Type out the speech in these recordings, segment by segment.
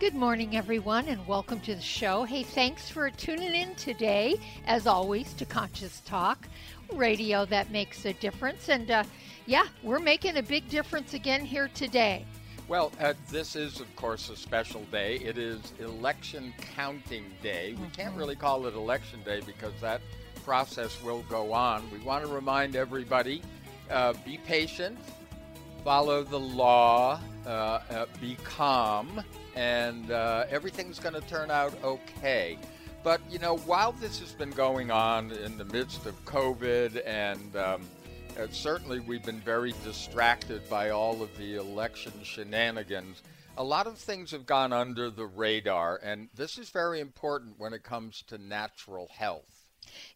Good morning, everyone, and welcome to the show. Hey, thanks for tuning in today, as always, to Conscious Talk, radio that makes a difference. And uh, yeah, we're making a big difference again here today. Well, uh, this is, of course, a special day. It is election counting day. We can't mm-hmm. really call it election day because that process will go on. We want to remind everybody uh, be patient, follow the law, uh, uh, be calm, and uh, everything's going to turn out okay. But, you know, while this has been going on in the midst of COVID, and um, certainly we've been very distracted by all of the election shenanigans, a lot of things have gone under the radar, and this is very important when it comes to natural health.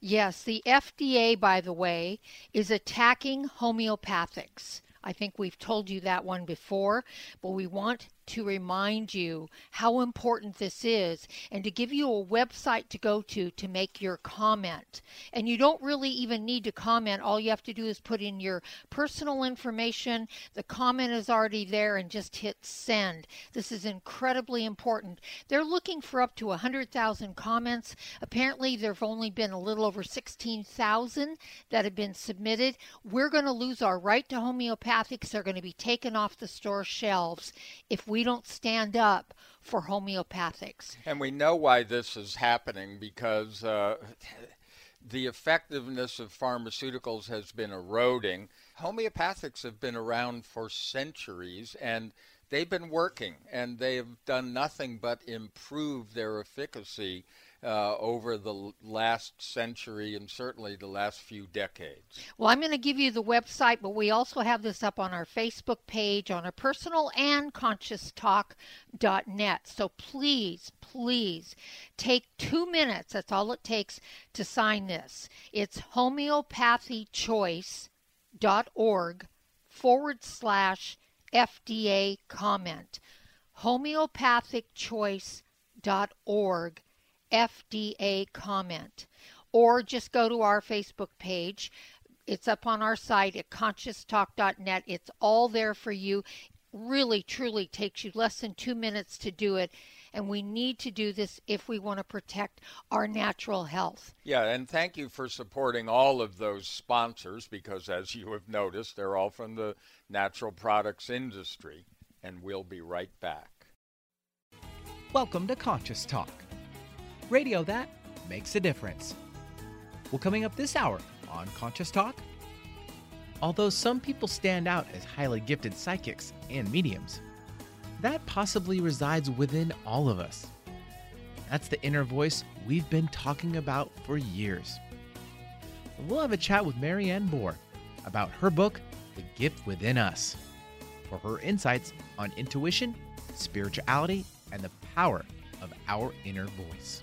Yes, the FDA, by the way, is attacking homeopathics. I think we've told you that one before, but we want to remind you how important this is and to give you a website to go to to make your comment. And you don't really even need to comment. All you have to do is put in your personal information. The comment is already there and just hit send. This is incredibly important. They're looking for up to 100,000 comments. Apparently, there have only been a little over 16,000 that have been submitted. We're going to lose our right to homeopathics. They're going to be taken off the store shelves if we we don't stand up for homeopathics. And we know why this is happening because uh, the effectiveness of pharmaceuticals has been eroding. Homeopathics have been around for centuries and they've been working and they have done nothing but improve their efficacy uh, over the last century and certainly the last few decades. Well, I'm going to give you the website, but we also have this up on our Facebook page, on our personal and conscious conscioustalk.net. So please, please take two minutes. That's all it takes to sign this. It's homeopathychoice.org forward slash FDA comment. Homeopathicchoice.org FDA comment. Or just go to our Facebook page. It's up on our site at conscioustalk.net. It's all there for you. Really, truly takes you less than two minutes to do it. And we need to do this if we want to protect our natural health. Yeah, and thank you for supporting all of those sponsors because, as you have noticed, they're all from the natural products industry. And we'll be right back. Welcome to Conscious Talk radio that makes a difference. Well, coming up this hour on Conscious Talk, although some people stand out as highly gifted psychics and mediums, that possibly resides within all of us. That's the inner voice we've been talking about for years. We'll have a chat with Marianne Bohrer about her book, The Gift Within Us, for her insights on intuition, spirituality, and the power of our inner voice.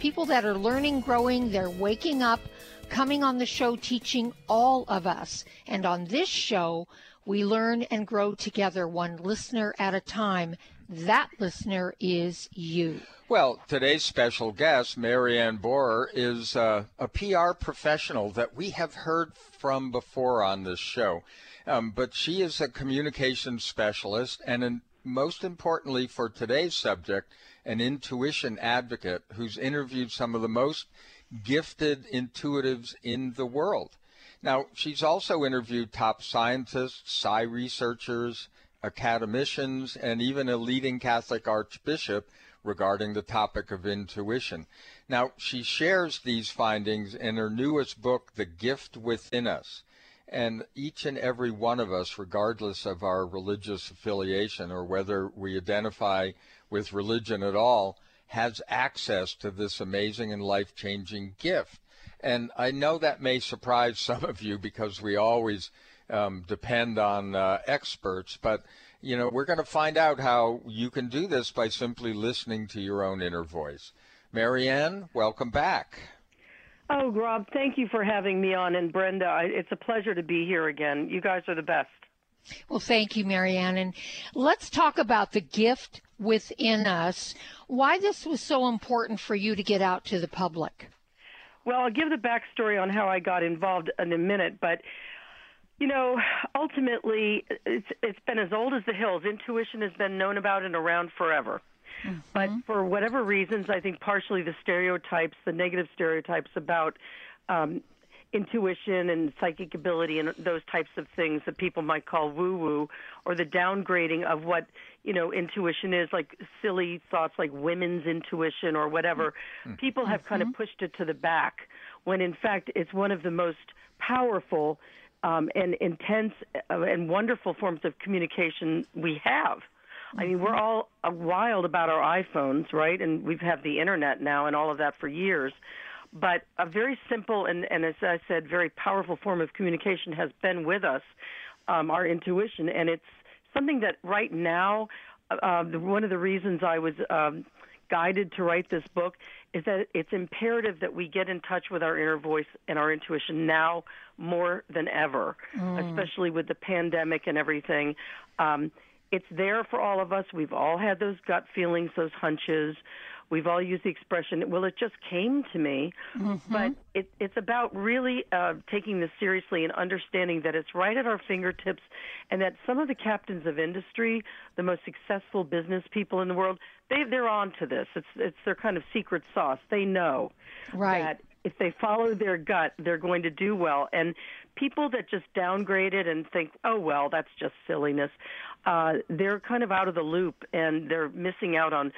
people that are learning, growing, they're waking up, coming on the show, teaching all of us. And on this show, we learn and grow together, one listener at a time. That listener is you. Well, today's special guest, Marianne Bohrer, is uh, a PR professional that we have heard from before on this show. Um, but she is a communications specialist, and in, most importantly for today's subject, an intuition advocate who's interviewed some of the most gifted intuitives in the world. Now, she's also interviewed top scientists, psi researchers, academicians, and even a leading Catholic archbishop regarding the topic of intuition. Now, she shares these findings in her newest book, The Gift Within Us. And each and every one of us, regardless of our religious affiliation or whether we identify with religion at all, has access to this amazing and life changing gift. And I know that may surprise some of you because we always um, depend on uh, experts, but you know we're going to find out how you can do this by simply listening to your own inner voice. Marianne, welcome back. Oh, Rob, thank you for having me on, and Brenda, it's a pleasure to be here again. You guys are the best. Well, thank you, Marianne. And let's talk about the gift within us. Why this was so important for you to get out to the public. Well, I'll give the backstory on how I got involved in a minute, but you know, ultimately, it's it's been as old as the hills. Intuition has been known about and around forever. Mm-hmm. But for whatever reasons, I think partially the stereotypes, the negative stereotypes about um, intuition and psychic ability and those types of things that people might call woo woo or the downgrading of what you know intuition is like silly thoughts like women's intuition or whatever mm-hmm. people have kind of mm-hmm. pushed it to the back when in fact it's one of the most powerful um, and intense uh, and wonderful forms of communication we have I mean, we're mm-hmm. all uh, wild about our iPhones, right? And we've had the internet now and all of that for years. But a very simple and, and as I said, very powerful form of communication has been with us, um, our intuition. And it's something that right now, uh, uh one of the reasons I was um, guided to write this book is that it's imperative that we get in touch with our inner voice and our intuition now more than ever, mm. especially with the pandemic and everything. Um, it's there for all of us. We've all had those gut feelings, those hunches. We've all used the expression, well, it just came to me. Mm-hmm. But it, it's about really uh, taking this seriously and understanding that it's right at our fingertips and that some of the captains of industry, the most successful business people in the world, they, they're on to this. It's, it's their kind of secret sauce. They know right. that if they follow their gut, they're going to do well. And people that just downgrade it and think, oh, well, that's just silliness, uh, they're kind of out of the loop and they're missing out on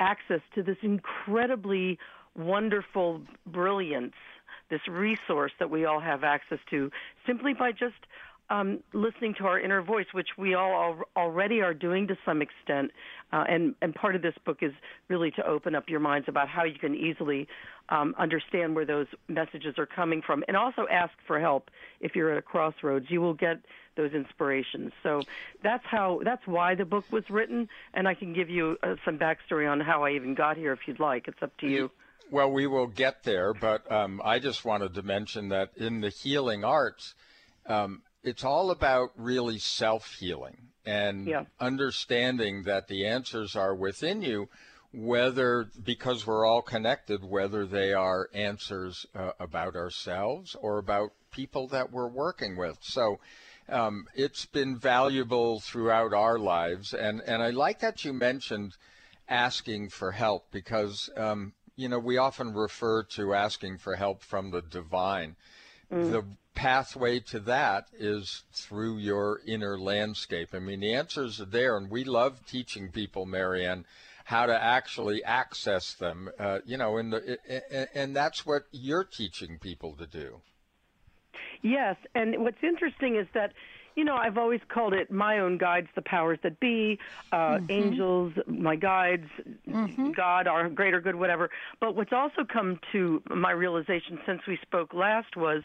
access to this incredibly wonderful brilliance, this resource that we all have access to simply by just um, listening to our inner voice, which we all al- already are doing to some extent. Uh, and, and part of this book is really to open up your minds about how you can easily um, understand where those messages are coming from, and also ask for help if you're at a crossroads. You will get those inspirations. So that's how that's why the book was written, and I can give you uh, some backstory on how I even got here if you'd like. It's up to you. Well, we will get there, but um, I just wanted to mention that in the healing arts, um, it's all about really self healing and yeah. understanding that the answers are within you whether because we're all connected whether they are answers uh, about ourselves or about people that we're working with so um, it's been valuable throughout our lives and and I like that you mentioned asking for help because um, you know we often refer to asking for help from the divine mm. the pathway to that is through your inner landscape. I mean, the answers are there, and we love teaching people, Marianne, how to actually access them. Uh, you know, and the, and that's what you're teaching people to do. Yes, and what's interesting is that you know, I've always called it my own guides, the powers that be, uh, mm-hmm. angels, my guides, mm-hmm. God, our greater good, whatever. But what's also come to my realization since we spoke last was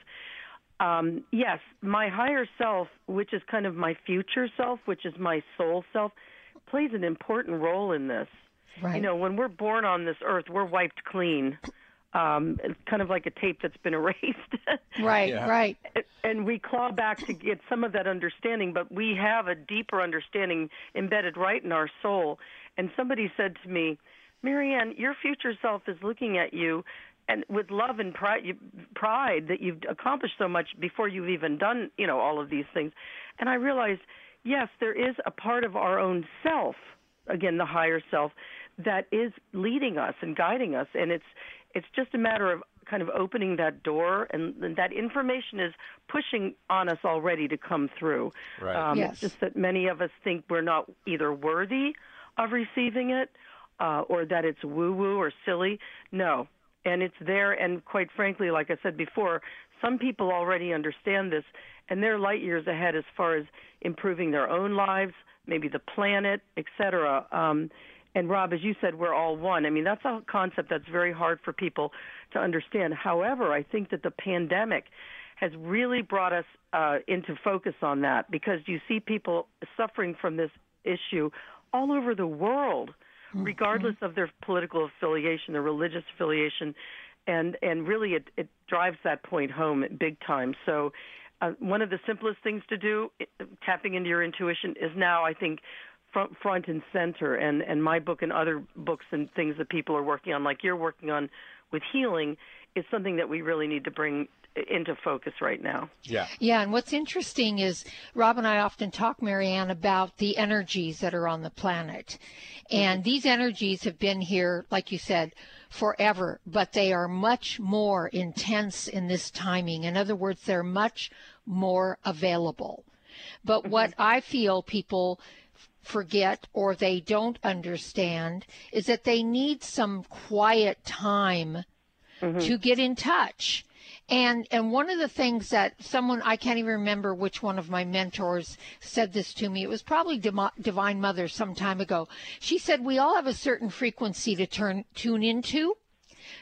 um, yes, my higher self, which is kind of my future self, which is my soul self, plays an important role in this. Right. You know, when we're born on this earth, we're wiped clean. Um, it's kind of like a tape that's been erased. right, yeah. right. And we claw back to get some of that understanding, but we have a deeper understanding embedded right in our soul. And somebody said to me, Marianne, your future self is looking at you and with love and pride, you, pride that you've accomplished so much before you've even done, you know, all of these things. And I realized, yes, there is a part of our own self, again, the higher self, that is leading us and guiding us, and it's it's just a matter of kind of opening that door, and, and that information is pushing on us already to come through. Right. Um, yes. It's just that many of us think we're not either worthy of receiving it, uh, or that it's woo woo or silly. No, and it's there. And quite frankly, like I said before, some people already understand this, and they're light years ahead as far as improving their own lives, maybe the planet, etc. Um, and Rob, as you said, we're all one. I mean, that's a concept that's very hard for people to understand. However, I think that the pandemic has really brought us uh, into focus on that because you see people suffering from this issue all over the world, mm-hmm. regardless of their political affiliation, their religious affiliation, and and really it, it drives that point home big time. So. Uh, one of the simplest things to do, tapping into your intuition, is now I think front, front and center. And, and my book and other books and things that people are working on, like you're working on with healing, is something that we really need to bring into focus right now. Yeah. Yeah, and what's interesting is Rob and I often talk, Marianne, about the energies that are on the planet. And mm-hmm. these energies have been here, like you said, forever, but they are much more intense in this timing. In other words, they're much more available. But what mm-hmm. I feel people forget or they don't understand is that they need some quiet time mm-hmm. to get in touch. And and one of the things that someone I can't even remember which one of my mentors said this to me. It was probably Divine Mother some time ago. She said we all have a certain frequency to turn tune into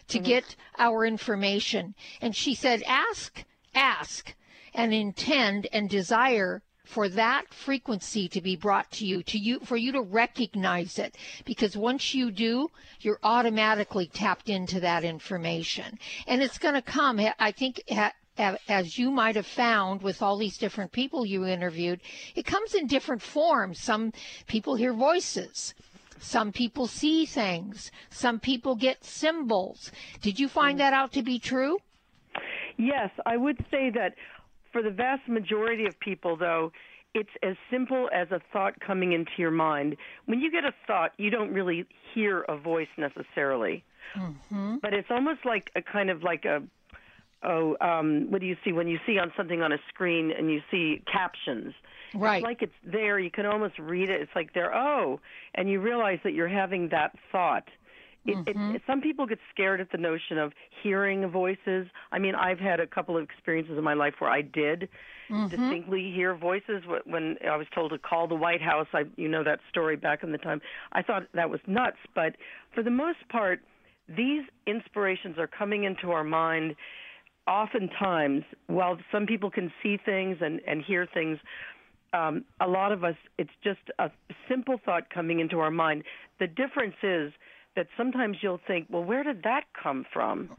to mm-hmm. get our information. And she said ask, ask and intend and desire for that frequency to be brought to you, to you for you to recognize it, because once you do, you're automatically tapped into that information, and it's going to come. Eh, I think. Eh, eh, as you might have found with all these different people you interviewed, it comes in different forms. Some people hear voices. Some people see things. Some people get symbols. Did you find mm. that out to be true? Yes, I would say that for the vast majority of people, though, it's as simple as a thought coming into your mind. When you get a thought, you don't really hear a voice necessarily, mm-hmm. but it's almost like a kind of like a oh, um, what do you see when you see on something on a screen and you see captions? Right. It's like it's there. You can almost read it. It's like there. Oh, and you realize that you're having that thought. It, mm-hmm. it, some people get scared at the notion of hearing voices. I mean, I've had a couple of experiences in my life where I did mm-hmm. distinctly hear voices when I was told to call the White House. I, you know that story back in the time. I thought that was nuts, but for the most part, these inspirations are coming into our mind. Oftentimes, while some people can see things and, and hear things, um, a lot of us, it's just a simple thought coming into our mind. The difference is that sometimes you'll think, well, where did that come from?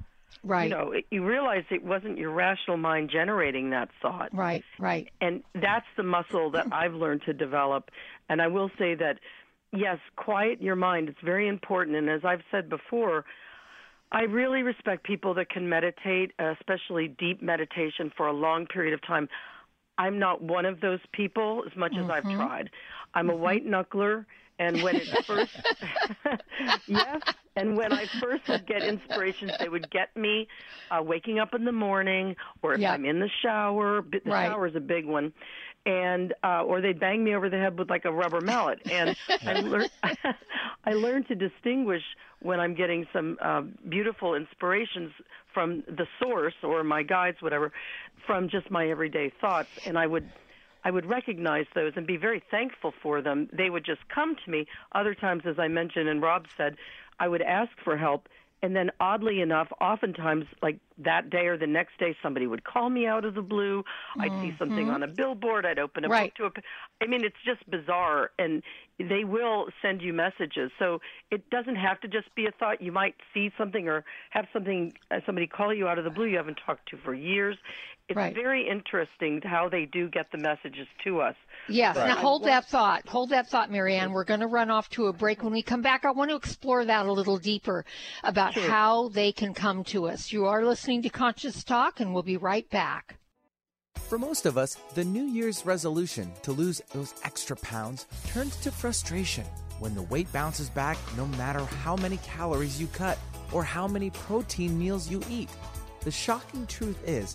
Right. You know, you realize it wasn't your rational mind generating that thought. Right, right. And that's the muscle that I've learned to develop. And I will say that, yes, quiet your mind. It's very important. And as I've said before, I really respect people that can meditate, especially deep meditation for a long period of time. I'm not one of those people as much mm-hmm. as I've mm-hmm. tried. I'm mm-hmm. a white knuckler and when it first, yes, and when I first would get inspirations, they would get me uh, waking up in the morning, or if yeah. I'm in the shower. The right. shower is a big one, and uh, or they bang me over the head with like a rubber mallet. And I learned I learned to distinguish when I'm getting some uh, beautiful inspirations from the source or my guides, whatever, from just my everyday thoughts, and I would I would recognize those and be very thankful for them. They would just come to me. Other times, as I mentioned and Rob said, I would ask for help. And then, oddly enough, oftentimes, like that day or the next day, somebody would call me out of the blue. I'd mm-hmm. see something on a billboard. I'd open a right. book to a. I mean, it's just bizarre. And they will send you messages. So it doesn't have to just be a thought. You might see something or have something, uh, somebody call you out of the blue you haven't talked to for years. It's right. very interesting how they do get the messages to us. Yes. Right. Now hold that thought. Hold that thought, Marianne. We're going to run off to a break. When we come back, I want to explore that a little deeper about sure. how they can come to us. You are listening to Conscious Talk, and we'll be right back. For most of us, the New Year's resolution to lose those extra pounds turns to frustration when the weight bounces back no matter how many calories you cut or how many protein meals you eat. The shocking truth is,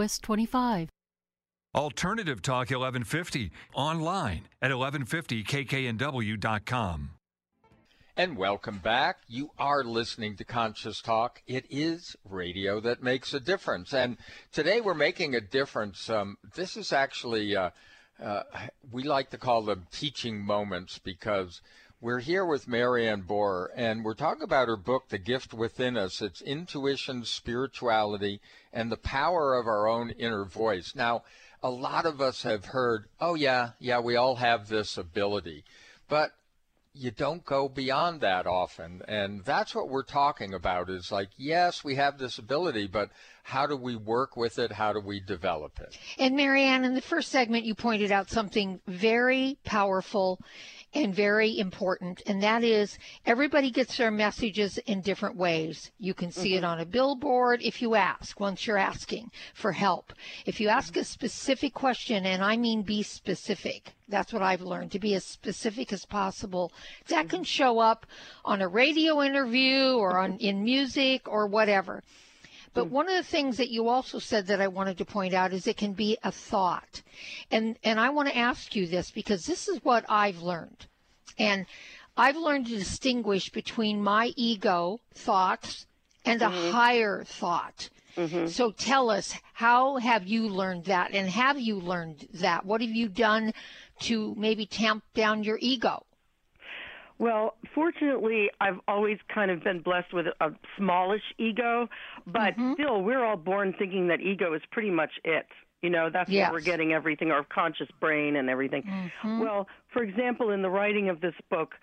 Twist 25. Alternative Talk 1150 online at 1150kknw.com. And welcome back. You are listening to Conscious Talk. It is radio that makes a difference. And today we're making a difference. Um, this is actually, uh, uh, we like to call them teaching moments because we're here with Marianne Bohrer, and we're talking about her book, The Gift Within Us. It's intuition, spirituality, and the power of our own inner voice. Now, a lot of us have heard, oh, yeah, yeah, we all have this ability. But you don't go beyond that often. And that's what we're talking about is like, yes, we have this ability, but how do we work with it? How do we develop it? And Marianne, in the first segment, you pointed out something very powerful and very important, and that is everybody gets their messages in different ways. You can see mm-hmm. it on a billboard if you ask, once you're asking for help. If you ask a specific question, and I mean be specific, that's what I've learned to be as specific as possible. That can show up on a radio interview or on in music or whatever. But mm. one of the things that you also said that I wanted to point out is it can be a thought. And and I want to ask you this because this is what I've learned. And I've learned to distinguish between my ego thoughts and mm-hmm. a higher thought. Mm-hmm. So tell us, how have you learned that? And have you learned that? What have you done to maybe tamp down your ego? Well, fortunately, I've always kind of been blessed with a smallish ego, but mm-hmm. still, we're all born thinking that ego is pretty much it. You know, that's yes. where we're getting everything, our conscious brain and everything. Mm-hmm. Well, for example, in the writing of this book,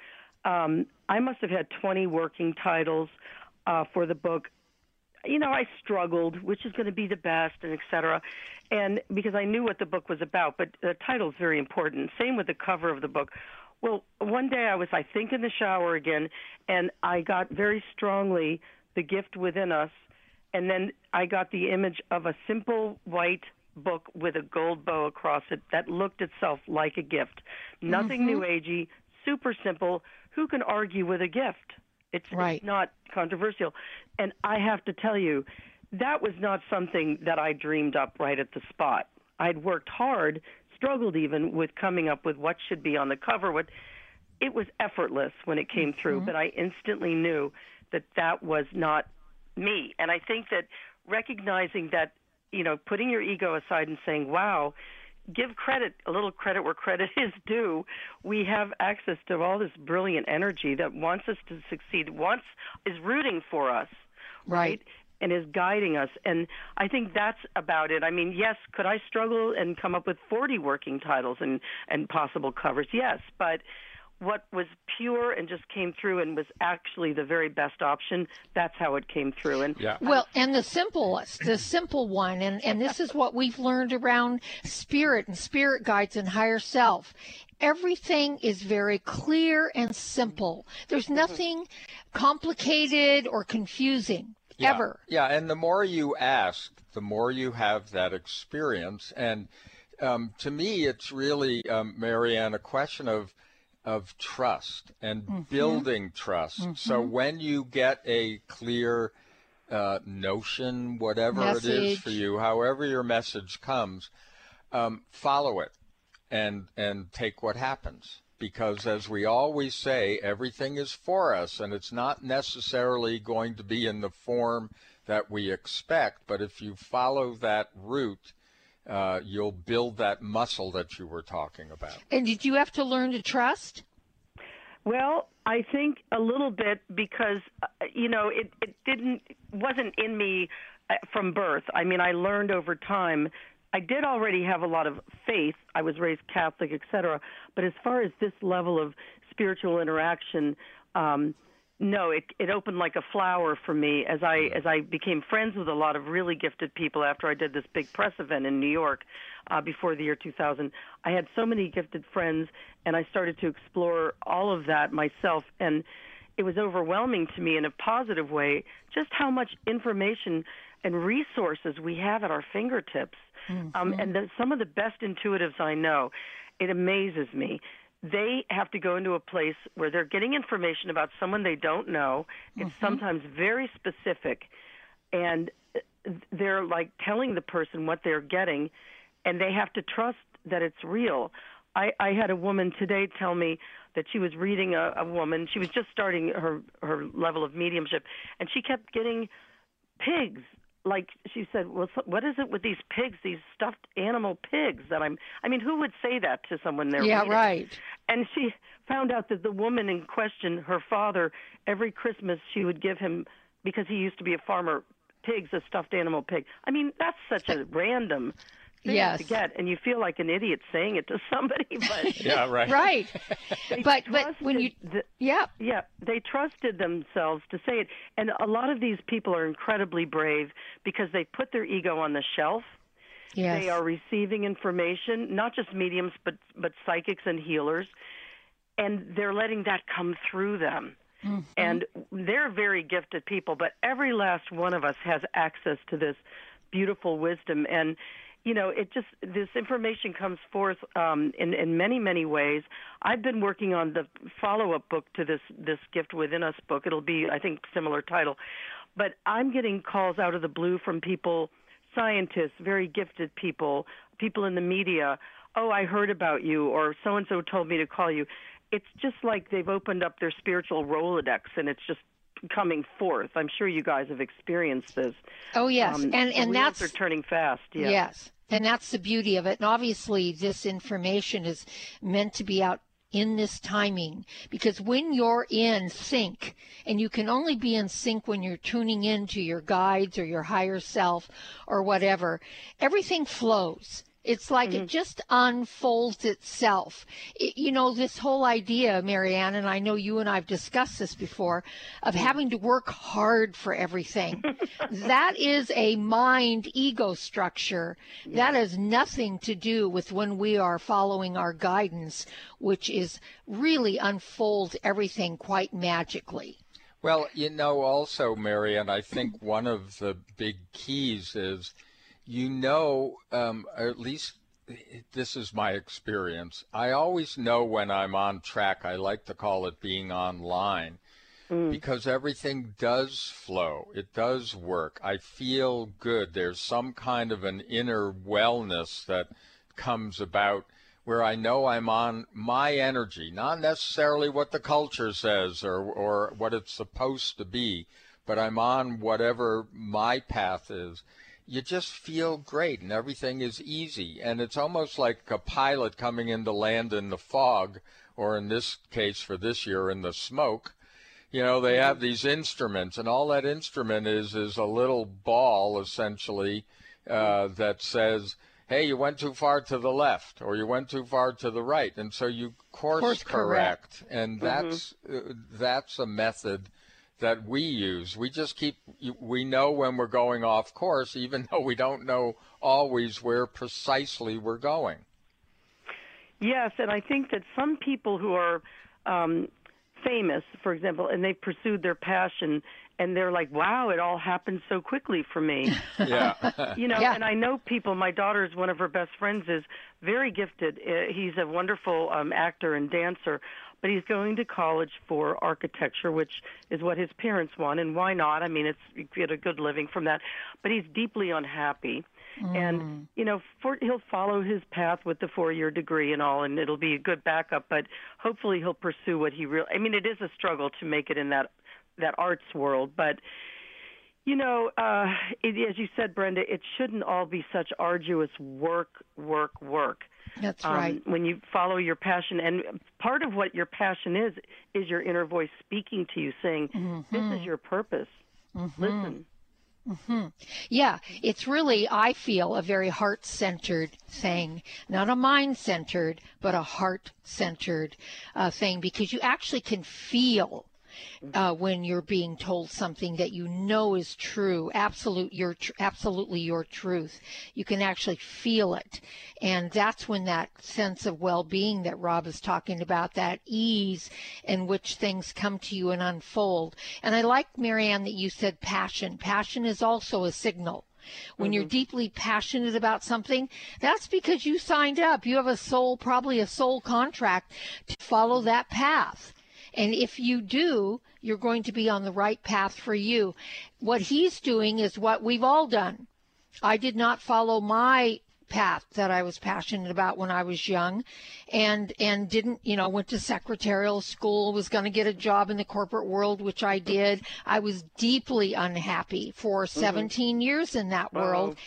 um, I must have had 20 working titles uh, for the book. You know, I struggled, which is going to be the best, and et cetera. And because I knew what the book was about, but the title is very important. Same with the cover of the book. Well, one day I was, I think, in the shower again, and I got very strongly the gift within us. And then I got the image of a simple white book with a gold bow across it that looked itself like a gift. Nothing mm-hmm. new agey, super simple. Who can argue with a gift? It's, right. it's not controversial. And I have to tell you, that was not something that I dreamed up right at the spot. I'd worked hard struggled even with coming up with what should be on the cover. What it was effortless when it came mm-hmm. through, but I instantly knew that that was not me. And I think that recognizing that, you know, putting your ego aside and saying, "Wow." Give credit, a little credit where credit is due. We have access to all this brilliant energy that wants us to succeed, wants is rooting for us, right? right? And is guiding us. And I think that's about it. I mean, yes, could I struggle and come up with 40 working titles and, and possible covers? Yes, but what was pure and just came through and was actually the very best option that's how it came through and yeah. well and the simplest the simple one and and this is what we've learned around spirit and spirit guides and higher self everything is very clear and simple there's mm-hmm. nothing complicated or confusing yeah, ever. Yeah, and the more you ask, the more you have that experience. And um, to me, it's really, um, Marianne, a question of of trust and mm-hmm. building trust. Mm-hmm. So when you get a clear uh, notion, whatever message. it is for you, however your message comes, um, follow it and and take what happens because as we always say, everything is for us and it's not necessarily going to be in the form that we expect. But if you follow that route, uh, you'll build that muscle that you were talking about. And did you have to learn to trust? Well, I think a little bit because uh, you know it it didn't wasn't in me uh, from birth. I mean, I learned over time I did already have a lot of faith. I was raised Catholic, etc. But as far as this level of spiritual interaction, um, no, it it opened like a flower for me as I as I became friends with a lot of really gifted people after I did this big press event in New York uh, before the year 2000. I had so many gifted friends, and I started to explore all of that myself, and it was overwhelming to me in a positive way just how much information and resources we have at our fingertips Mm-hmm. Um, and the, some of the best intuitives I know, it amazes me. They have to go into a place where they're getting information about someone they don't know. It's mm-hmm. sometimes very specific, and they're like telling the person what they're getting, and they have to trust that it's real. I, I had a woman today tell me that she was reading a, a woman. She was just starting her her level of mediumship, and she kept getting pigs like she said, well, what is it with these pigs, these stuffed animal pigs that I'm? I mean, who would say that to someone they're yeah, reading? right. And she found out that the woman in question, her father, every Christmas she would give him because he used to be a farmer, pigs, a stuffed animal pig. I mean, that's such a random thing Yes. to get, and you feel like an idiot saying it to somebody. But Yeah, right. Right. they but but when you the- yeah yeah, they trusted themselves to say it, and a lot of these people are incredibly brave because they put their ego on the shelf. yes They are receiving information, not just mediums, but but psychics and healers, and they're letting that come through them. Mm-hmm. And they're very gifted people, but every last one of us has access to this beautiful wisdom. And you know, it just this information comes forth um, in in many many ways. I've been working on the follow up book to this this gift within us book. It'll be I think similar title, but I'm getting calls out of the blue from people, scientists, very gifted people, people in the media. Oh, I heard about you, or so and so told me to call you. It's just like they've opened up their spiritual Rolodex, and it's just coming forth. I'm sure you guys have experienced this. oh yes Um, and and that's are turning fast. Yeah. Yes. And that's the beauty of it. And obviously, this information is meant to be out in this timing because when you're in sync, and you can only be in sync when you're tuning in to your guides or your higher self or whatever, everything flows. It's like it mm-hmm. just unfolds itself. It, you know, this whole idea, Marianne, and I know you and I've discussed this before, of mm-hmm. having to work hard for everything. that is a mind ego structure. That has nothing to do with when we are following our guidance, which is really unfolds everything quite magically. Well, you know, also, Marianne, I think one of the big keys is, you know, um, or at least this is my experience. I always know when I'm on track. I like to call it being online because everything does flow. It does work. I feel good. There's some kind of an inner wellness that comes about where I know I'm on my energy, not necessarily what the culture says or, or what it's supposed to be, but I'm on whatever my path is. You just feel great and everything is easy. And it's almost like a pilot coming into land in the fog, or in this case for this year, in the smoke. You know, they have these instruments, and all that instrument is is a little ball essentially uh, that says, "Hey, you went too far to the left, or you went too far to the right," and so you course, Course correct. and that's uh, that's a method that we use. We just keep we know when we're going off course, even though we don't know always where precisely we're going. Yes, and I think that some people who are um, famous, for example, and they've pursued their passion, and they're like, "Wow, it all happened so quickly for me." Yeah. you know, Yeah. and I know people. My daughter's one of her best friends is very gifted. Uh, He's a wonderful um, actor and dancer, but he's going to college for architecture, which is what his parents want, and why not? I mean, it's you get a good living from that. But he's deeply unhappy, and you know, for, he'll follow his path with the four-year degree and all, and it'll be a good backup. But hopefully, he'll pursue what he really. I mean, it is a struggle to make it in that that arts world, but you know, uh, it, as you said, Brenda, it shouldn't all be such arduous work, work, work. That's Um, right. When you follow your passion, and part of what your passion is, is your inner voice speaking to you, saying, "This is your purpose. Listen." Yeah, it's really, I feel, a very heart centered thing. Not a mind centered, but a heart centered uh, thing because you actually can feel. Uh, when you're being told something that you know is true, absolute your tr- absolutely your truth, you can actually feel it, and that's when that sense of well-being that Rob is talking about, that ease in which things come to you and unfold. And I like Marianne that you said passion. Passion is also a signal. When you're deeply passionate about something, that's because you signed up. You have a soul, probably a soul contract to follow that path. And if you do, you're going to be on the right path for you. What he's doing is what we've all done. I did not follow my path that I was passionate about when I was young and and didn't you know went to secretarial school was going to get a job in the corporate world which I did I was deeply unhappy for mm-hmm. 17 years in that world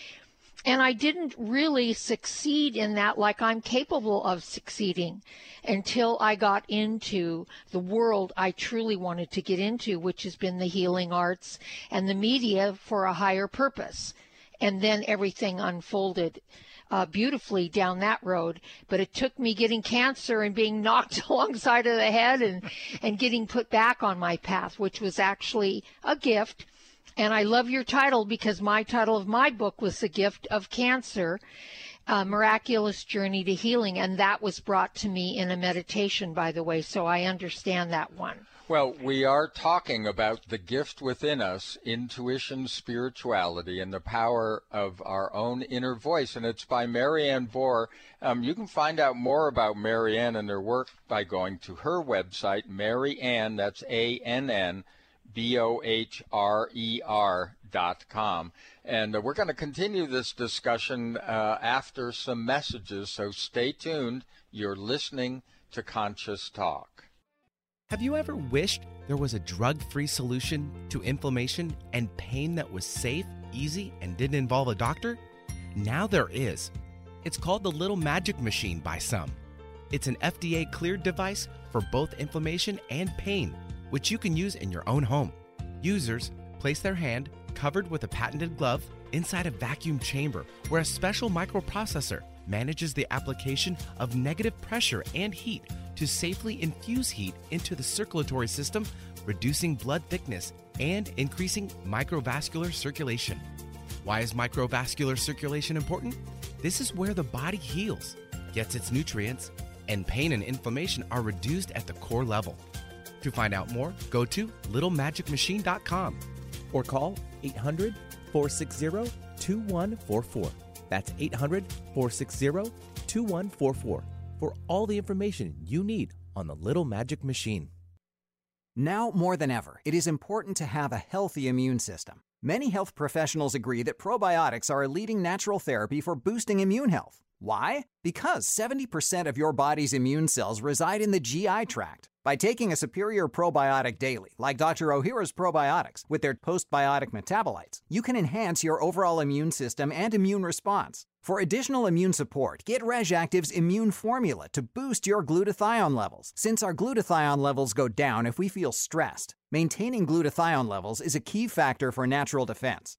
and I didn't really succeed in that like I'm capable of succeeding until I got into the world I truly wanted to get into, which has been the healing arts and the media for a higher purpose. And then everything unfolded uh, beautifully down that road. But it took me getting cancer and being knocked alongside of the head and, and getting put back on my path, which was actually a gift. And I love your title because my title of my book was The Gift of Cancer. A miraculous journey to healing, and that was brought to me in a meditation, by the way, so I understand that one. Well, we are talking about the gift within us, intuition, spirituality, and the power of our own inner voice. And it's by Marianne Bohrer. Um, you can find out more about Marianne and her work by going to her website, Marianne, that's A N N B O H R E R dot com. And uh, we're going to continue this discussion uh, after some messages, so stay tuned. You're listening to Conscious Talk. Have you ever wished there was a drug free solution to inflammation and pain that was safe, easy, and didn't involve a doctor? Now there is. It's called the Little Magic Machine by some. It's an FDA cleared device for both inflammation and pain, which you can use in your own home. Users place their hand, covered with a patented glove, inside a vacuum chamber where a special microprocessor manages the application of negative pressure and heat to safely infuse heat into the circulatory system, reducing blood thickness and increasing microvascular circulation. Why is microvascular circulation important? This is where the body heals, gets its nutrients, and pain and inflammation are reduced at the core level. To find out more, go to littlemagicmachine.com or call 800 460 2144. That's 800 460 2144 for all the information you need on the Little Magic Machine. Now more than ever, it is important to have a healthy immune system. Many health professionals agree that probiotics are a leading natural therapy for boosting immune health. Why? Because 70% of your body's immune cells reside in the GI tract. By taking a superior probiotic daily, like Dr. Ohhira's probiotics, with their postbiotic metabolites, you can enhance your overall immune system and immune response. For additional immune support, get Reg'Activ's Immune Formula to boost your glutathione levels, since our glutathione levels go down if we feel stressed. Maintaining glutathione levels is a key factor for natural defense.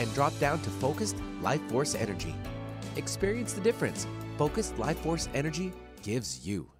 and drop down to Focused Life Force Energy. Experience the difference Focused Life Force Energy gives you.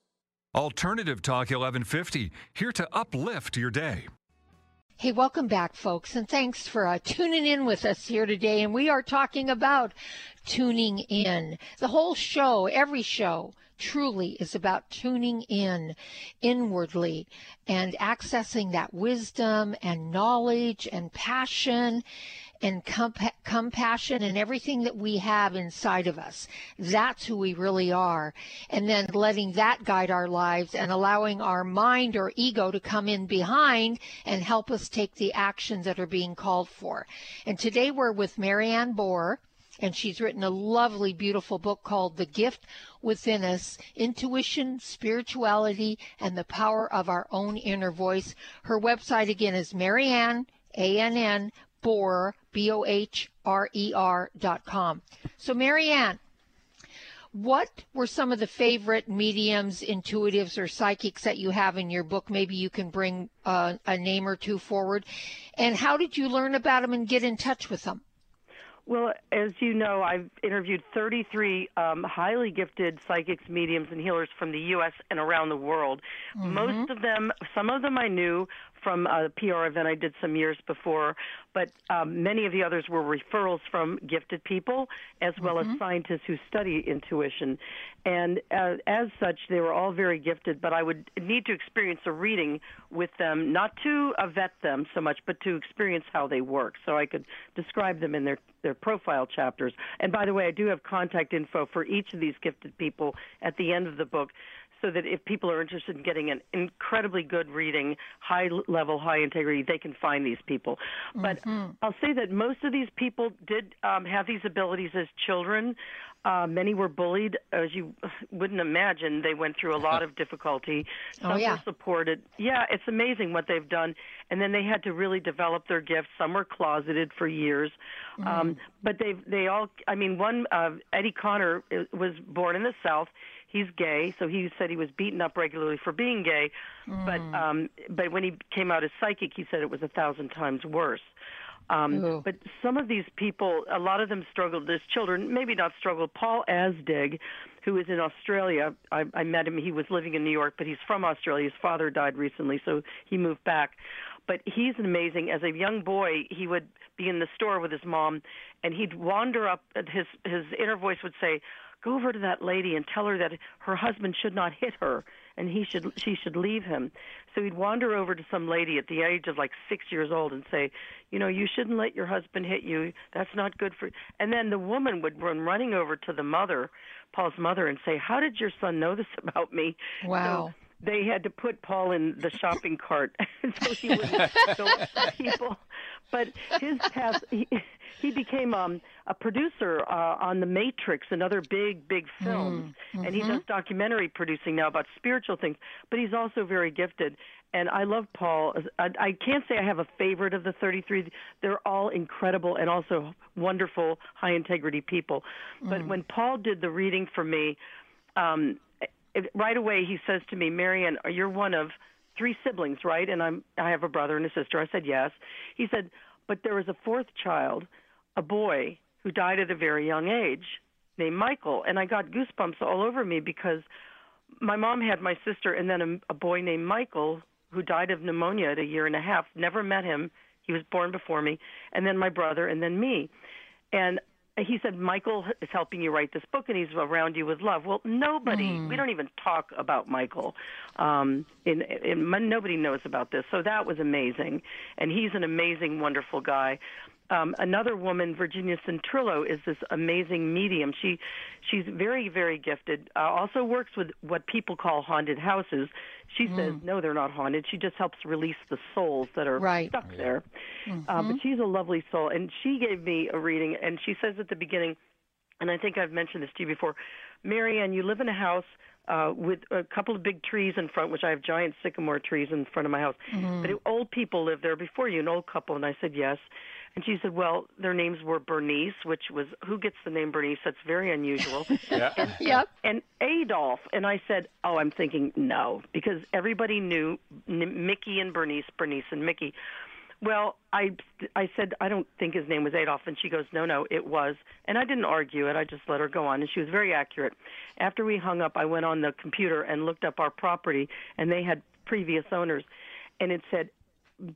Alternative Talk 1150, here to uplift your day. Hey, welcome back, folks, and thanks for uh, tuning in with us here today. And we are talking about tuning in. The whole show, every show, truly is about tuning in inwardly and accessing that wisdom and knowledge and passion and compa- compassion and everything that we have inside of us. That's who we really are. And then letting that guide our lives and allowing our mind or ego to come in behind and help us take the actions that are being called for. And today we're with Marianne Bohrer and she's written a lovely, beautiful book called The Gift Within Us Intuition, Spirituality, and the Power of Our Own Inner Voice. Her website again is Marianne, A N N, Bohrer, B O H R E R dot com. So, Marianne, what were some of the favorite mediums, intuitives, or psychics that you have in your book? Maybe you can bring uh, a name or two forward. And how did you learn about them and get in touch with them? Well, as you know, I've interviewed 33 um, highly gifted psychics, mediums, and healers from the U.S. and around the world. Mm-hmm. Most of them, some of them I knew from a PR event I did some years before, but um, many of the others were referrals from gifted people as well mm-hmm. as scientists who study intuition. And uh, as such, they were all very gifted, but I would need to experience a reading with them, not to uh, vet them so much, but to experience how they work so I could describe them in their, their profile chapters. And by the way, I do have contact info for each of these gifted people at the end of the book so that if people are interested in getting an incredibly good reading, high level, high integrity, they can find these people. But mm-hmm. I'll say that most of these people did um, have these abilities as children. Uh, many were bullied, as you wouldn't imagine. They went through a lot of difficulty. Oh, Some oh, yeah. were supported. Yeah, it's amazing what they've done. And then they had to really develop their gifts. Some were closeted for years, mm-hmm. um, but they they all. I mean, one uh, Eddie Conner uh, was born in the South he's gay, so he said he was beaten up regularly for being gay. Mm. But um, but when he came out as psychic, he said it was a thousand times worse. Um, but some of these people, a lot of them struggled as children, maybe not struggled. Paul Asdig, who is in Australia, I, I met him. He was living in New York, but he's from Australia. His father died recently, so he moved back. But he's amazing. As a young boy, he would be in the store with his mom, and he'd wander up. His his inner voice would say, go over to that lady and tell her that her husband should not hit her and he should she should leave him. So he'd wander over to some lady at the age of like 6 years old and say you know you shouldn't let your husband hit you. That's not good for and then the woman would run running over to the mother Paul's mother and say how did your son know this about me? Wow. so they had to put Paul in the shopping cart so he wouldn't go up people but his past he, he became um, a producer uh, on The Matrix and other big, big films. Mm-hmm. And he does documentary producing now about spiritual things. But he's also very gifted. And I love Paul. I, I can't say I have a favorite of the 33. They're all incredible and also wonderful, high integrity people. But mm. when Paul did the reading for me, um, right away he says to me, Marion, you're one of three siblings, right? And I'm I have a brother and a sister. I said yes. He said, but there was a fourth child a boy who died at a very young age named Michael, and I got goosebumps all over me because my mom had my sister and then a, a boy named Michael who died of pneumonia at a year and a half. Never met him. He was born before me, and then my brother, and then me. And he said Michael is helping you write this book and he's around you with love. Well, nobody, mm. we don't even talk about Michael. Um in, in nobody knows about this. So that was amazing. And he's an amazing wonderful guy um, another woman, Virginia Centrillo, is this amazing medium. She she's very very gifted. Uh, also works with what people call haunted houses. She mm. says no, they're not haunted. She just helps release the souls that are right. stuck yeah. there. Mm-hmm. Uh, but she's a lovely soul, and she gave me a reading, and she says at the beginning, and I think I've mentioned this to you before, Marianne, you live in a house uh, with a couple of big trees in front, which I have giant sycamore trees in front of my house. Mm-hmm. But old people live there before you, an old couple, and I said yes. And she said, well, their names were Bernice, which was, who gets the name Bernice? That's very unusual. yeah. And, yep. and Adolf. And I said, oh, I'm thinking no, because everybody knew Mickey and Bernice, Bernice and Mickey. Well, I I said I don't think his name was Adolf, and she goes, no, no, it was, and I didn't argue it. I just let her go on, and she was very accurate. After we hung up, I went on the computer and looked up our property, and they had previous owners, and it said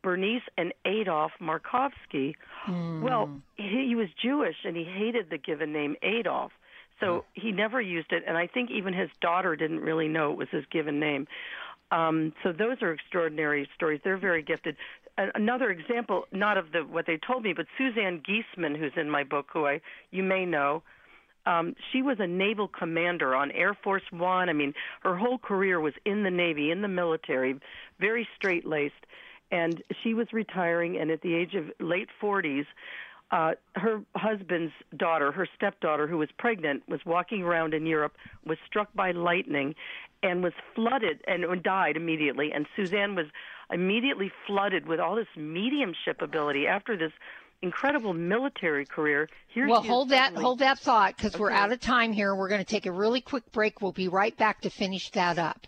Bernice and Adolf Markovsky. Hmm. Well, he, he was Jewish, and he hated the given name Adolf. So he never used it, and I think even his daughter didn't really know it was his given name. Um, so those are extraordinary stories. They're very gifted. Another example, not of the what they told me, but Suzanne Giesemann, who's in my book, who I you may know. Um, she was a naval commander on Air Force One. I mean, her whole career was in the Navy, in the military, very straight laced. And she was retiring, and at the age of late 40s, uh, her husband's daughter, her stepdaughter, who was pregnant, was walking around in Europe, was struck by lightning, and was flooded and died immediately. And Suzanne was immediately flooded with all this mediumship ability after this incredible military career. Here well, hold that suddenly- hold that thought because we're out of time here. We're going to take a really quick break. We'll be right back to finish that up.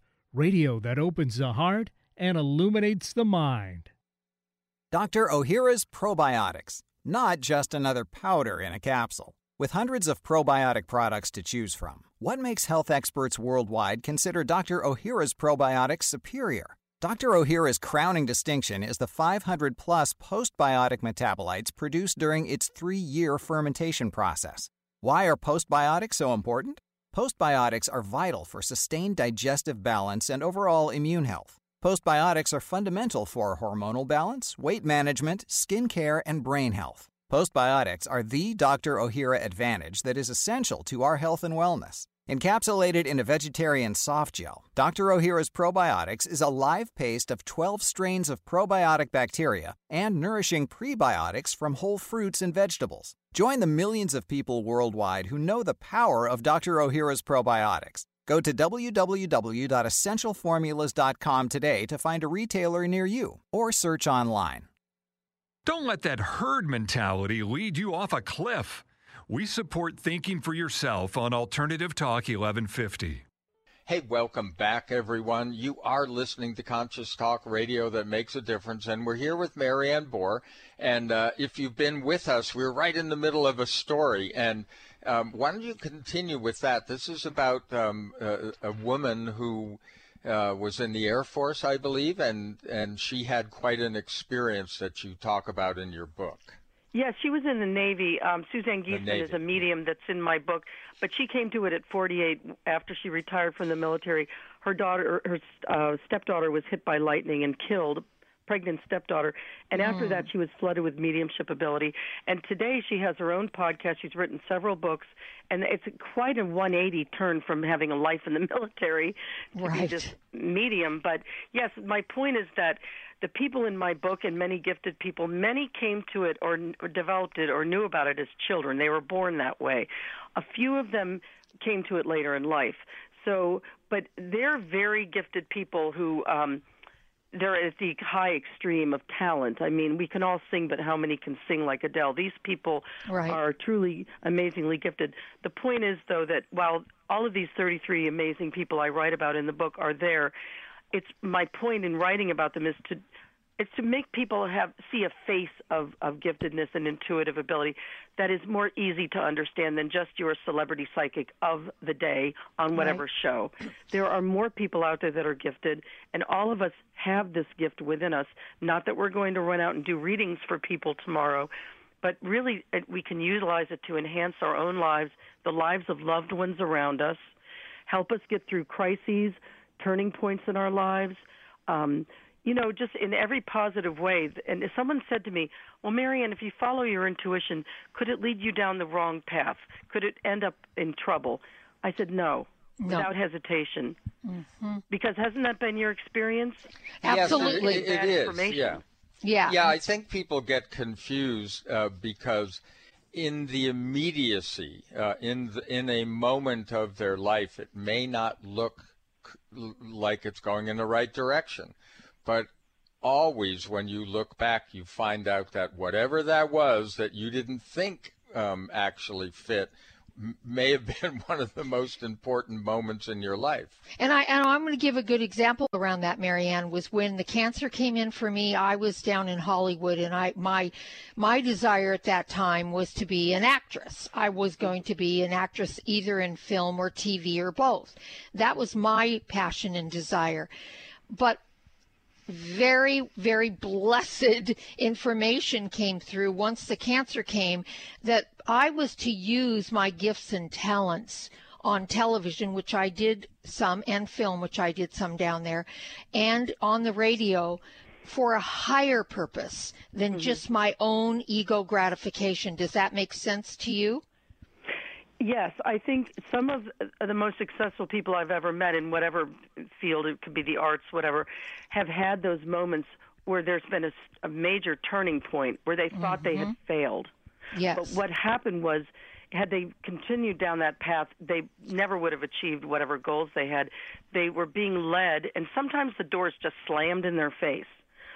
radio that opens the heart and illuminates the mind. Dr. Ohhira's Probiotics, not just another powder in a capsule. With hundreds of probiotic products to choose from, what makes health experts worldwide consider Dr. Ohhira's probiotics superior? Dr. Ohhira's crowning distinction is the 500 plus postbiotic metabolites produced during its three year fermentation process. Why are postbiotics so important? Postbiotics are vital for sustained digestive balance and overall immune health. Postbiotics are fundamental for hormonal balance, weight management, skin care, and brain health. Postbiotics are the Dr. Ohhira advantage that is essential to our health and wellness. Encapsulated in a vegetarian soft gel, Dr. Ohhira's Probiotics is a live paste of 12 strains of probiotic bacteria and nourishing prebiotics from whole fruits and vegetables. Join the millions of people worldwide who know the power of Dr. Ohhira's probiotics. Go to www.essentialformulas.com today to find a retailer near you or search online. Don't let that herd mentality lead you off a cliff. We support thinking for yourself on Alternative Talk 1150. Hey, welcome back, everyone. You are listening to Conscious Talk Radio that makes a difference, and we're here with Marianne Bohrer. And uh, if you've been with us, we're right in the middle of a story. And um, why don't you continue with that? This is about um, a, a woman who uh, was in the Air Force, I believe, and and she had quite an experience that you talk about in your book. Yes, she was in the Navy. Um, Suzanne Giesemann Navy. is a medium that's in my book, but she came to it at 48 after she retired from the military. Her daughter, her uh, stepdaughter, was hit by lightning and killed. Pregnant stepdaughter, and after that, she was flooded with mediumship ability. And today, she has her own podcast. She's written several books, and it's quite a 180 turn from having a life in the military to be Right. this medium. But yes, my point is that the people in my book and many gifted people, many came to it or, or developed it or knew about it as children. They were born that way. A few of them came to it later in life. So, but they're very gifted people who um, they're at the high extreme of talent. I mean, we can all sing, but how many can sing like Adele? These people Right. are truly amazingly gifted. The point is, though, that while all of these 33 amazing people I write about in the book are there, it's my point in writing about them is to it's to make people have see a face of, of giftedness and intuitive ability that is more easy to understand than just your celebrity psychic of the day on whatever Right. show. There are more people out there that are gifted, and all of us have this gift within us. Not that we're going to run out and do readings for people tomorrow, but really we can utilize it to enhance our own lives, the lives of loved ones around us, help us get through crises, turning points in our lives. Um, you know, just in every positive way. And if someone said to me, "Well, Marianne, if you follow your intuition, could it lead you down the wrong path? Could it end up in trouble?" I said, "No." No. Without hesitation, because hasn't that been your experience? Absolutely. Yes, it, it, it is. information. Yeah. Yeah. Yeah, I think people get confused uh, because in the immediacy, uh, in the, in a moment of their life, it may not look like it's going in the right direction, but always when you look back, you find out that whatever that was that you didn't think um, actually fit may have been one of the most important moments in your life. And I and I'm going to give a good example around that, Marianne, was when the cancer came in for me. I was down in Hollywood, and I my my desire at that time was to be an actress. I was going to be an actress either in film or TV or both. That was my passion and desire. But very, very blessed information came through once the cancer came that I was to use my gifts and talents on television, which I did some, and film, which I did some down there, and on the radio for a higher purpose than mm-hmm. just my own ego gratification. Does that make sense to you? Yes, I think some of the most successful people I've ever met in whatever field, it could be the arts, whatever, have had those moments where there's been a, a major turning point where they thought they had failed. Yes. But what happened was, had they continued down that path, they never would have achieved whatever goals they had. They were being led, and sometimes the doors just slammed in their face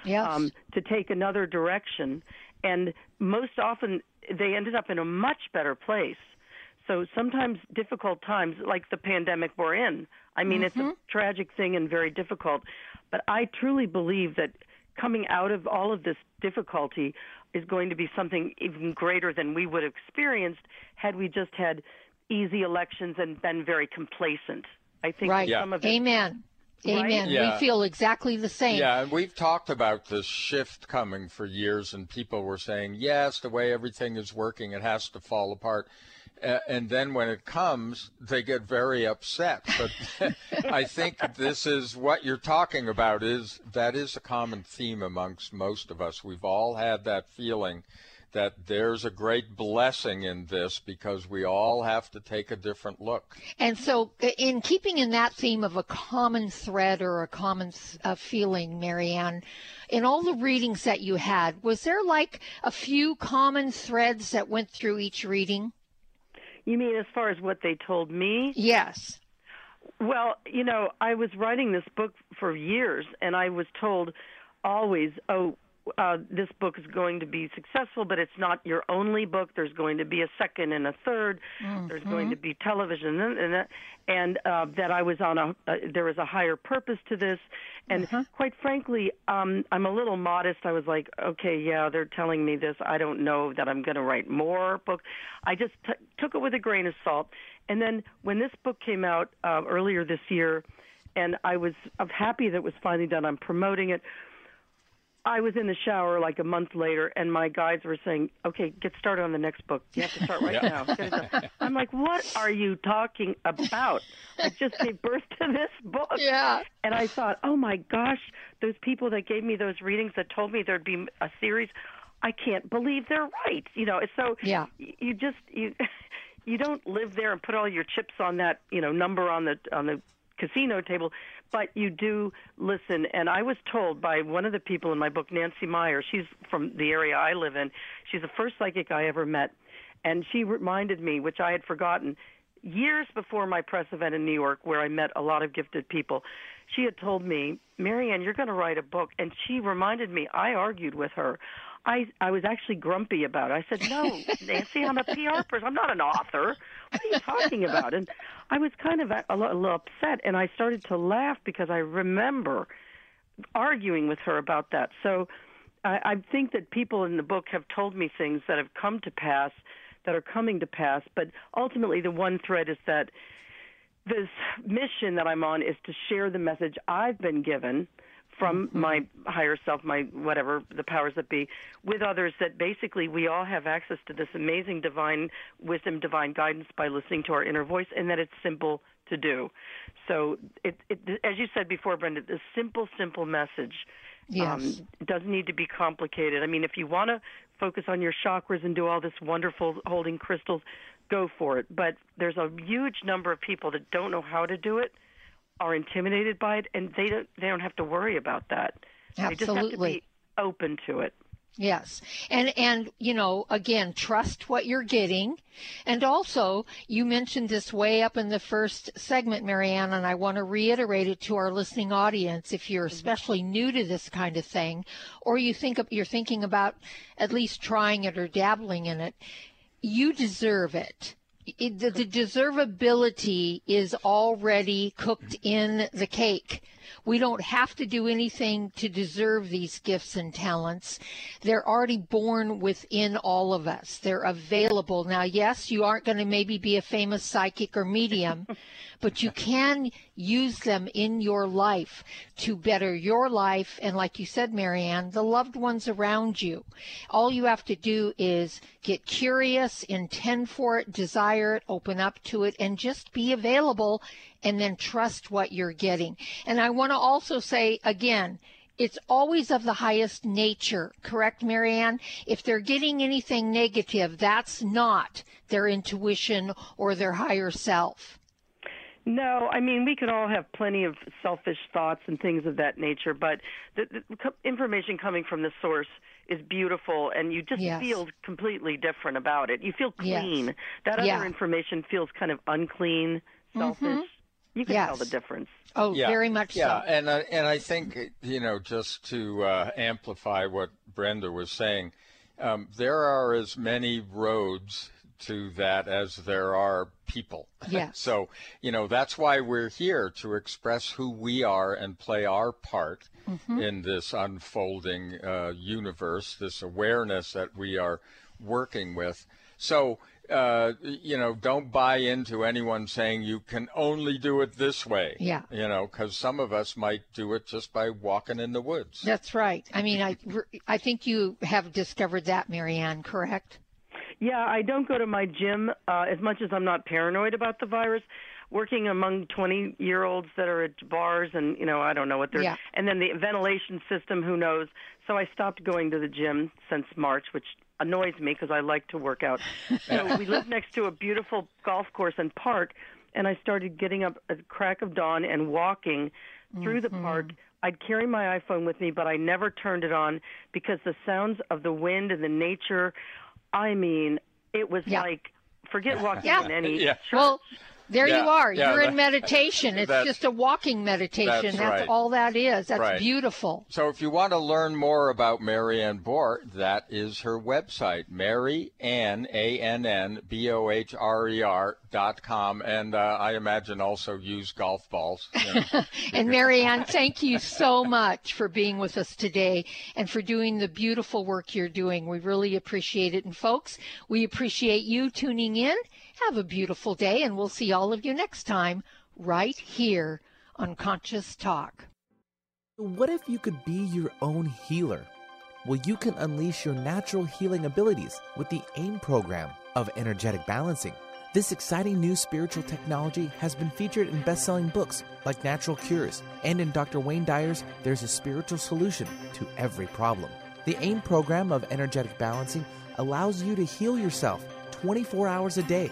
Yes. um, to take another direction. And most often, they ended up in a much better place. So sometimes difficult times, like the pandemic we're in, I mean, it's a mm-hmm. tragic thing and very difficult. But I truly believe that coming out of all of this difficulty is going to be something even greater than we would have experienced had we just had easy elections and been very complacent. I think right. some of it Amen. Right? Amen. Yeah. We feel exactly the same. Yeah, and we've talked about this shift coming for years, and people were saying, yes, the way everything is working, it has to fall apart. Uh, and then when it comes, they get very upset. But I think this is what you're talking about is that is a common theme amongst most of us. We've all had that feeling that there's a great blessing in this because we all have to take a different look. And so, in keeping in that theme of a common thread or a common uh, feeling, Marianne, in all the readings that you had, was there like a few common threads that went through each reading? You mean as far as what they told me? Yes. Well, you know, I was writing this book for years, and I was told always, oh, uh, this book is going to be successful, but it's not your only book. There's going to be a second and a 3rd There's going to be television, and and, that- and uh, that I was on a uh, there was a higher purpose to this. And quite frankly, um, I'm a little modest. I was like, okay, yeah, they're telling me this. I don't know that I'm going to write more book. I just t- took it with a grain of salt. And then when this book came out uh, earlier this year, and I was I'm happy that it was finally done. I'm promoting it. I was in the shower like a month later, and my guides were saying, "Okay, get started on the next book. You have to start right now." Get it done." I'm like, "What are you talking about? I just gave birth to this book." Yeah. And I thought, "Oh my gosh, those people that gave me those readings that told me there'd be a series, I can't believe they're right." You know, so Yeah. you just you you don't live there and put all your chips on that you know number on the on the casino table but you do listen and i was told by one of the people in my book nancy meyer she's from the area i live in she's the first psychic i ever met and she reminded me which i had forgotten years before my press event in new york where i met a lot of gifted people she had told me marianne you're going to write a book and she reminded me i argued with her I I was actually grumpy about it. I said, "No, Nancy, I'm a PR person. I'm not an author. What are you talking about?" And I was kind of a, little upset, and I started to laugh because I remember arguing with her about that. So I, I think that people in the book have told me things that have come to pass, that are coming to pass. But ultimately, the one thread is that this mission that I'm on is to share the message I've been given from mm-hmm. my higher self, my whatever, the powers that be, with others that basically we all have access to this amazing divine wisdom, divine guidance by listening to our inner voice, and that it's simple to do. So, it, it as you said before, Brenda, the simple, simple message. Yes. Um, doesn't need to be complicated. I mean, if you want to focus on your chakras and do all this wonderful holding crystals, go for it. But there's a huge number of people that don't know how to do it are intimidated by it, and they don't they don't have to worry about that. Absolutely. They just have to be open to it. Yes. And and you know, again, trust what you're getting. And also, you mentioned this way up in the first segment, Marianne, and I want to reiterate it to our listening audience if you're mm-hmm. especially new to this kind of thing or you think you're thinking about at least trying it or dabbling in it, you deserve it it, the, deservability is already cooked in the cake. We don't have to do anything to deserve these gifts and talents. They're already born within all of us. They're available. Now, yes, you aren't going to maybe be a famous psychic or medium, but you can use them in your life to better your life and like you said marianne the loved ones around you all you have to do is get curious intend for it desire it open up to it and just be available and then trust what you're getting and i want to also say again it's always of the highest nature, correct, Marianne? If they're getting anything negative, that's not their intuition or their higher self. No, I mean we can all have plenty of selfish thoughts and things of that nature, but the, the information coming from the source is beautiful, and you just yes. feel completely different about it. You feel clean. Yes. That yeah. other information feels kind of unclean, selfish. Mm-hmm. You can yes. tell the difference. Oh, yeah. very much yeah. so. Yeah, and uh, and I think you know just to uh, amplify what Brenda was saying, um, there are as many roads to that as there are people. Yeah. so, you know, that's why we're here to express who we are and play our part mm-hmm. in this unfolding uh, universe, this awareness that we are working with. So, uh, you know, don't buy into anyone saying you can only do it this way. Yeah. You know, because some of us might do it just by walking in the woods. That's right. I mean, I, I think you have discovered that, Marianne, correct? Yeah, I don't go to my gym uh, as much as I'm not paranoid about the virus. Working among 20 year olds that are at bars and, you know, I don't know what they're, yeah. and then the ventilation system, who knows. So I stopped going to the gym since March, which annoys me because I like to work out. So we live next to a beautiful golf course and park, and I started getting up at the crack of dawn and walking through mm-hmm. the park. I'd carry my iPhone with me, but I never turned it on because the sounds of the wind and the nature I mean, it was yeah. like forget walking yeah. in any yeah. church. Well, there yeah, you are. yeah, You're that, in meditation. It's just a walking meditation. That's, that's right. all that is. That's right. beautiful. So if you want to learn more about Marianne Bohrer, that is her website, Mary Ann A N N B O H R E R dot com, and uh, I imagine also use golf balls. You know. and Marianne, thank you so much for being with us today and for doing the beautiful work you're doing. We really appreciate it. And folks, we appreciate you tuning in. Have a beautiful day, and we'll see all of you next time right here on Conscious Talk. What if you could be your own healer? Well, you can unleash your natural healing abilities with the AIM program of energetic balancing. This exciting new spiritual technology has been featured in best selling books like Natural Cures, and in Dr. Wayne Dyer's There's a Spiritual Solution to Every Problem. The AIM program of energetic balancing allows you to heal yourself 24 hours a day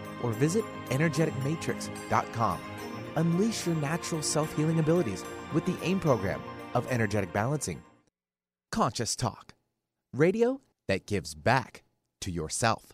or visit energeticmatrix.com. Unleash your natural self healing abilities with the AIM program of energetic balancing. Conscious Talk, radio that gives back to yourself.